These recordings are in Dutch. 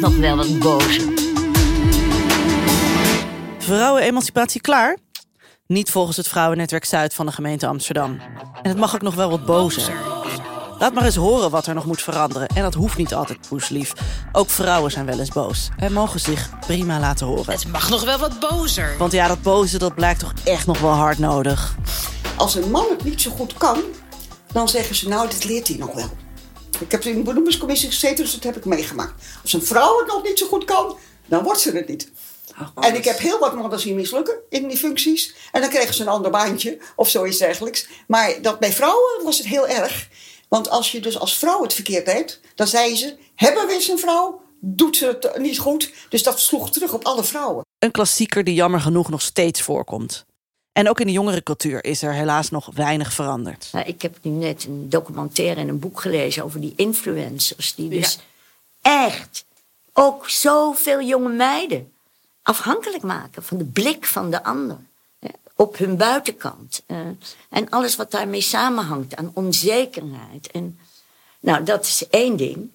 nog wel wat bozer. Vrouwenemancipatie klaar? Niet volgens het Vrouwennetwerk Zuid van de gemeente Amsterdam. En het mag ook nog wel wat bozer. Laat maar eens horen wat er nog moet veranderen. En dat hoeft niet altijd poeslief. Ook vrouwen zijn wel eens boos. En mogen zich prima laten horen. Het mag nog wel wat bozer. Want ja, dat boze dat blijkt toch echt nog wel hard nodig. Als een man het niet zo goed kan, dan zeggen ze nou, dit leert hij nog wel. Ik heb in de benoemingscommissie gezeten, dus dat heb ik meegemaakt. Als een vrouw het nog niet zo goed kan, dan wordt ze het niet. En ik heb heel wat mannen zien mislukken in die functies. En dan kregen ze een ander baantje of zoiets dergelijks. Maar dat bij vrouwen was het heel erg. Want als je dus als vrouw het verkeerd deed, dan zei ze: Hebben we eens een vrouw? Doet ze het niet goed? Dus dat sloeg terug op alle vrouwen. Een klassieker die jammer genoeg nog steeds voorkomt. En ook in de jongerencultuur is er helaas nog weinig veranderd. Nou, ik heb nu net een documentaire en een boek gelezen over die influencers. Die dus echt ook zoveel jonge meiden afhankelijk maken van de blik van de ander. hè, Op hun buitenkant. eh, en alles wat daarmee samenhangt aan onzekerheid. En, nou, dat is één ding.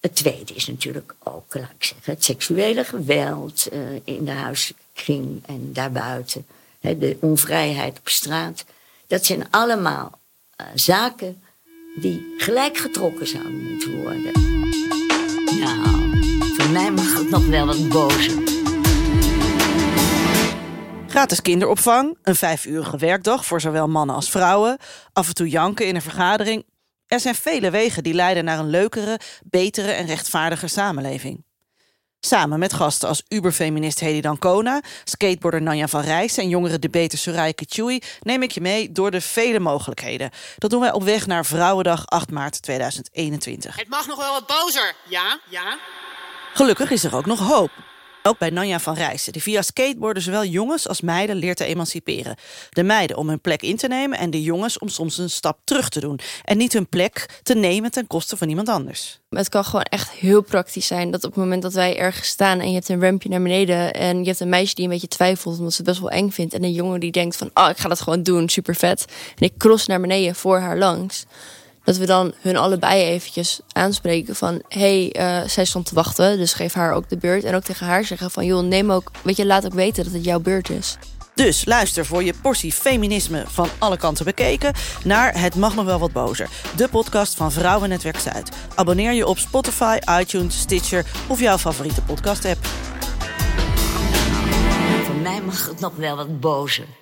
Het tweede is natuurlijk ook, laat ik zeggen, het seksuele geweld eh, in de huiskring en daarbuiten. De onvrijheid op straat. Dat zijn allemaal eh, zaken die gelijk getrokken zouden moeten worden. Nou, voor mij mag het nog wel wat bozer. Gratis kinderopvang, een vijfurige werkdag voor zowel mannen als vrouwen, af en toe janken in een vergadering. Er zijn vele wegen die leiden naar een leukere, betere en rechtvaardiger samenleving. Samen met gasten als uberfeminist Hedy Dancona, skateboarder Nanja van Rijs en jongere debater Soraya Kichui neem ik je mee door de vele mogelijkheden. Dat doen wij op weg naar Vrouwendag 8 maart 2021. Het mag nog wel wat bozer. Ja, ja. Gelukkig is er ook nog hoop. Ook bij Nanja van Rijssen, die via skateboarden zowel jongens als meiden leert te emanciperen. De meiden om hun plek in te nemen en de jongens om soms een stap terug te doen. En niet hun plek te nemen ten koste van iemand anders. Het kan gewoon echt heel praktisch zijn dat op het moment dat wij ergens staan en je hebt een rampje naar beneden en je hebt een meisje die een beetje twijfelt omdat ze het best wel eng vindt en een jongen die denkt van oh ik ga dat gewoon doen super vet en ik cross naar beneden voor haar langs dat we dan hun allebei eventjes aanspreken van hey eh, zij stond te wachten dus geef haar ook de beurt en ook tegen haar zeggen van joh neem ook weet je laat ook weten dat het jouw beurt is. Dus luister voor je portie feminisme van alle kanten bekeken naar Het Mag Nog Wel Wat Bozer. De podcast van Vrouwennetwerk Zuid. Abonneer je op Spotify, iTunes, Stitcher of jouw favoriete podcast app. Voor mij mag het nog wel wat bozer.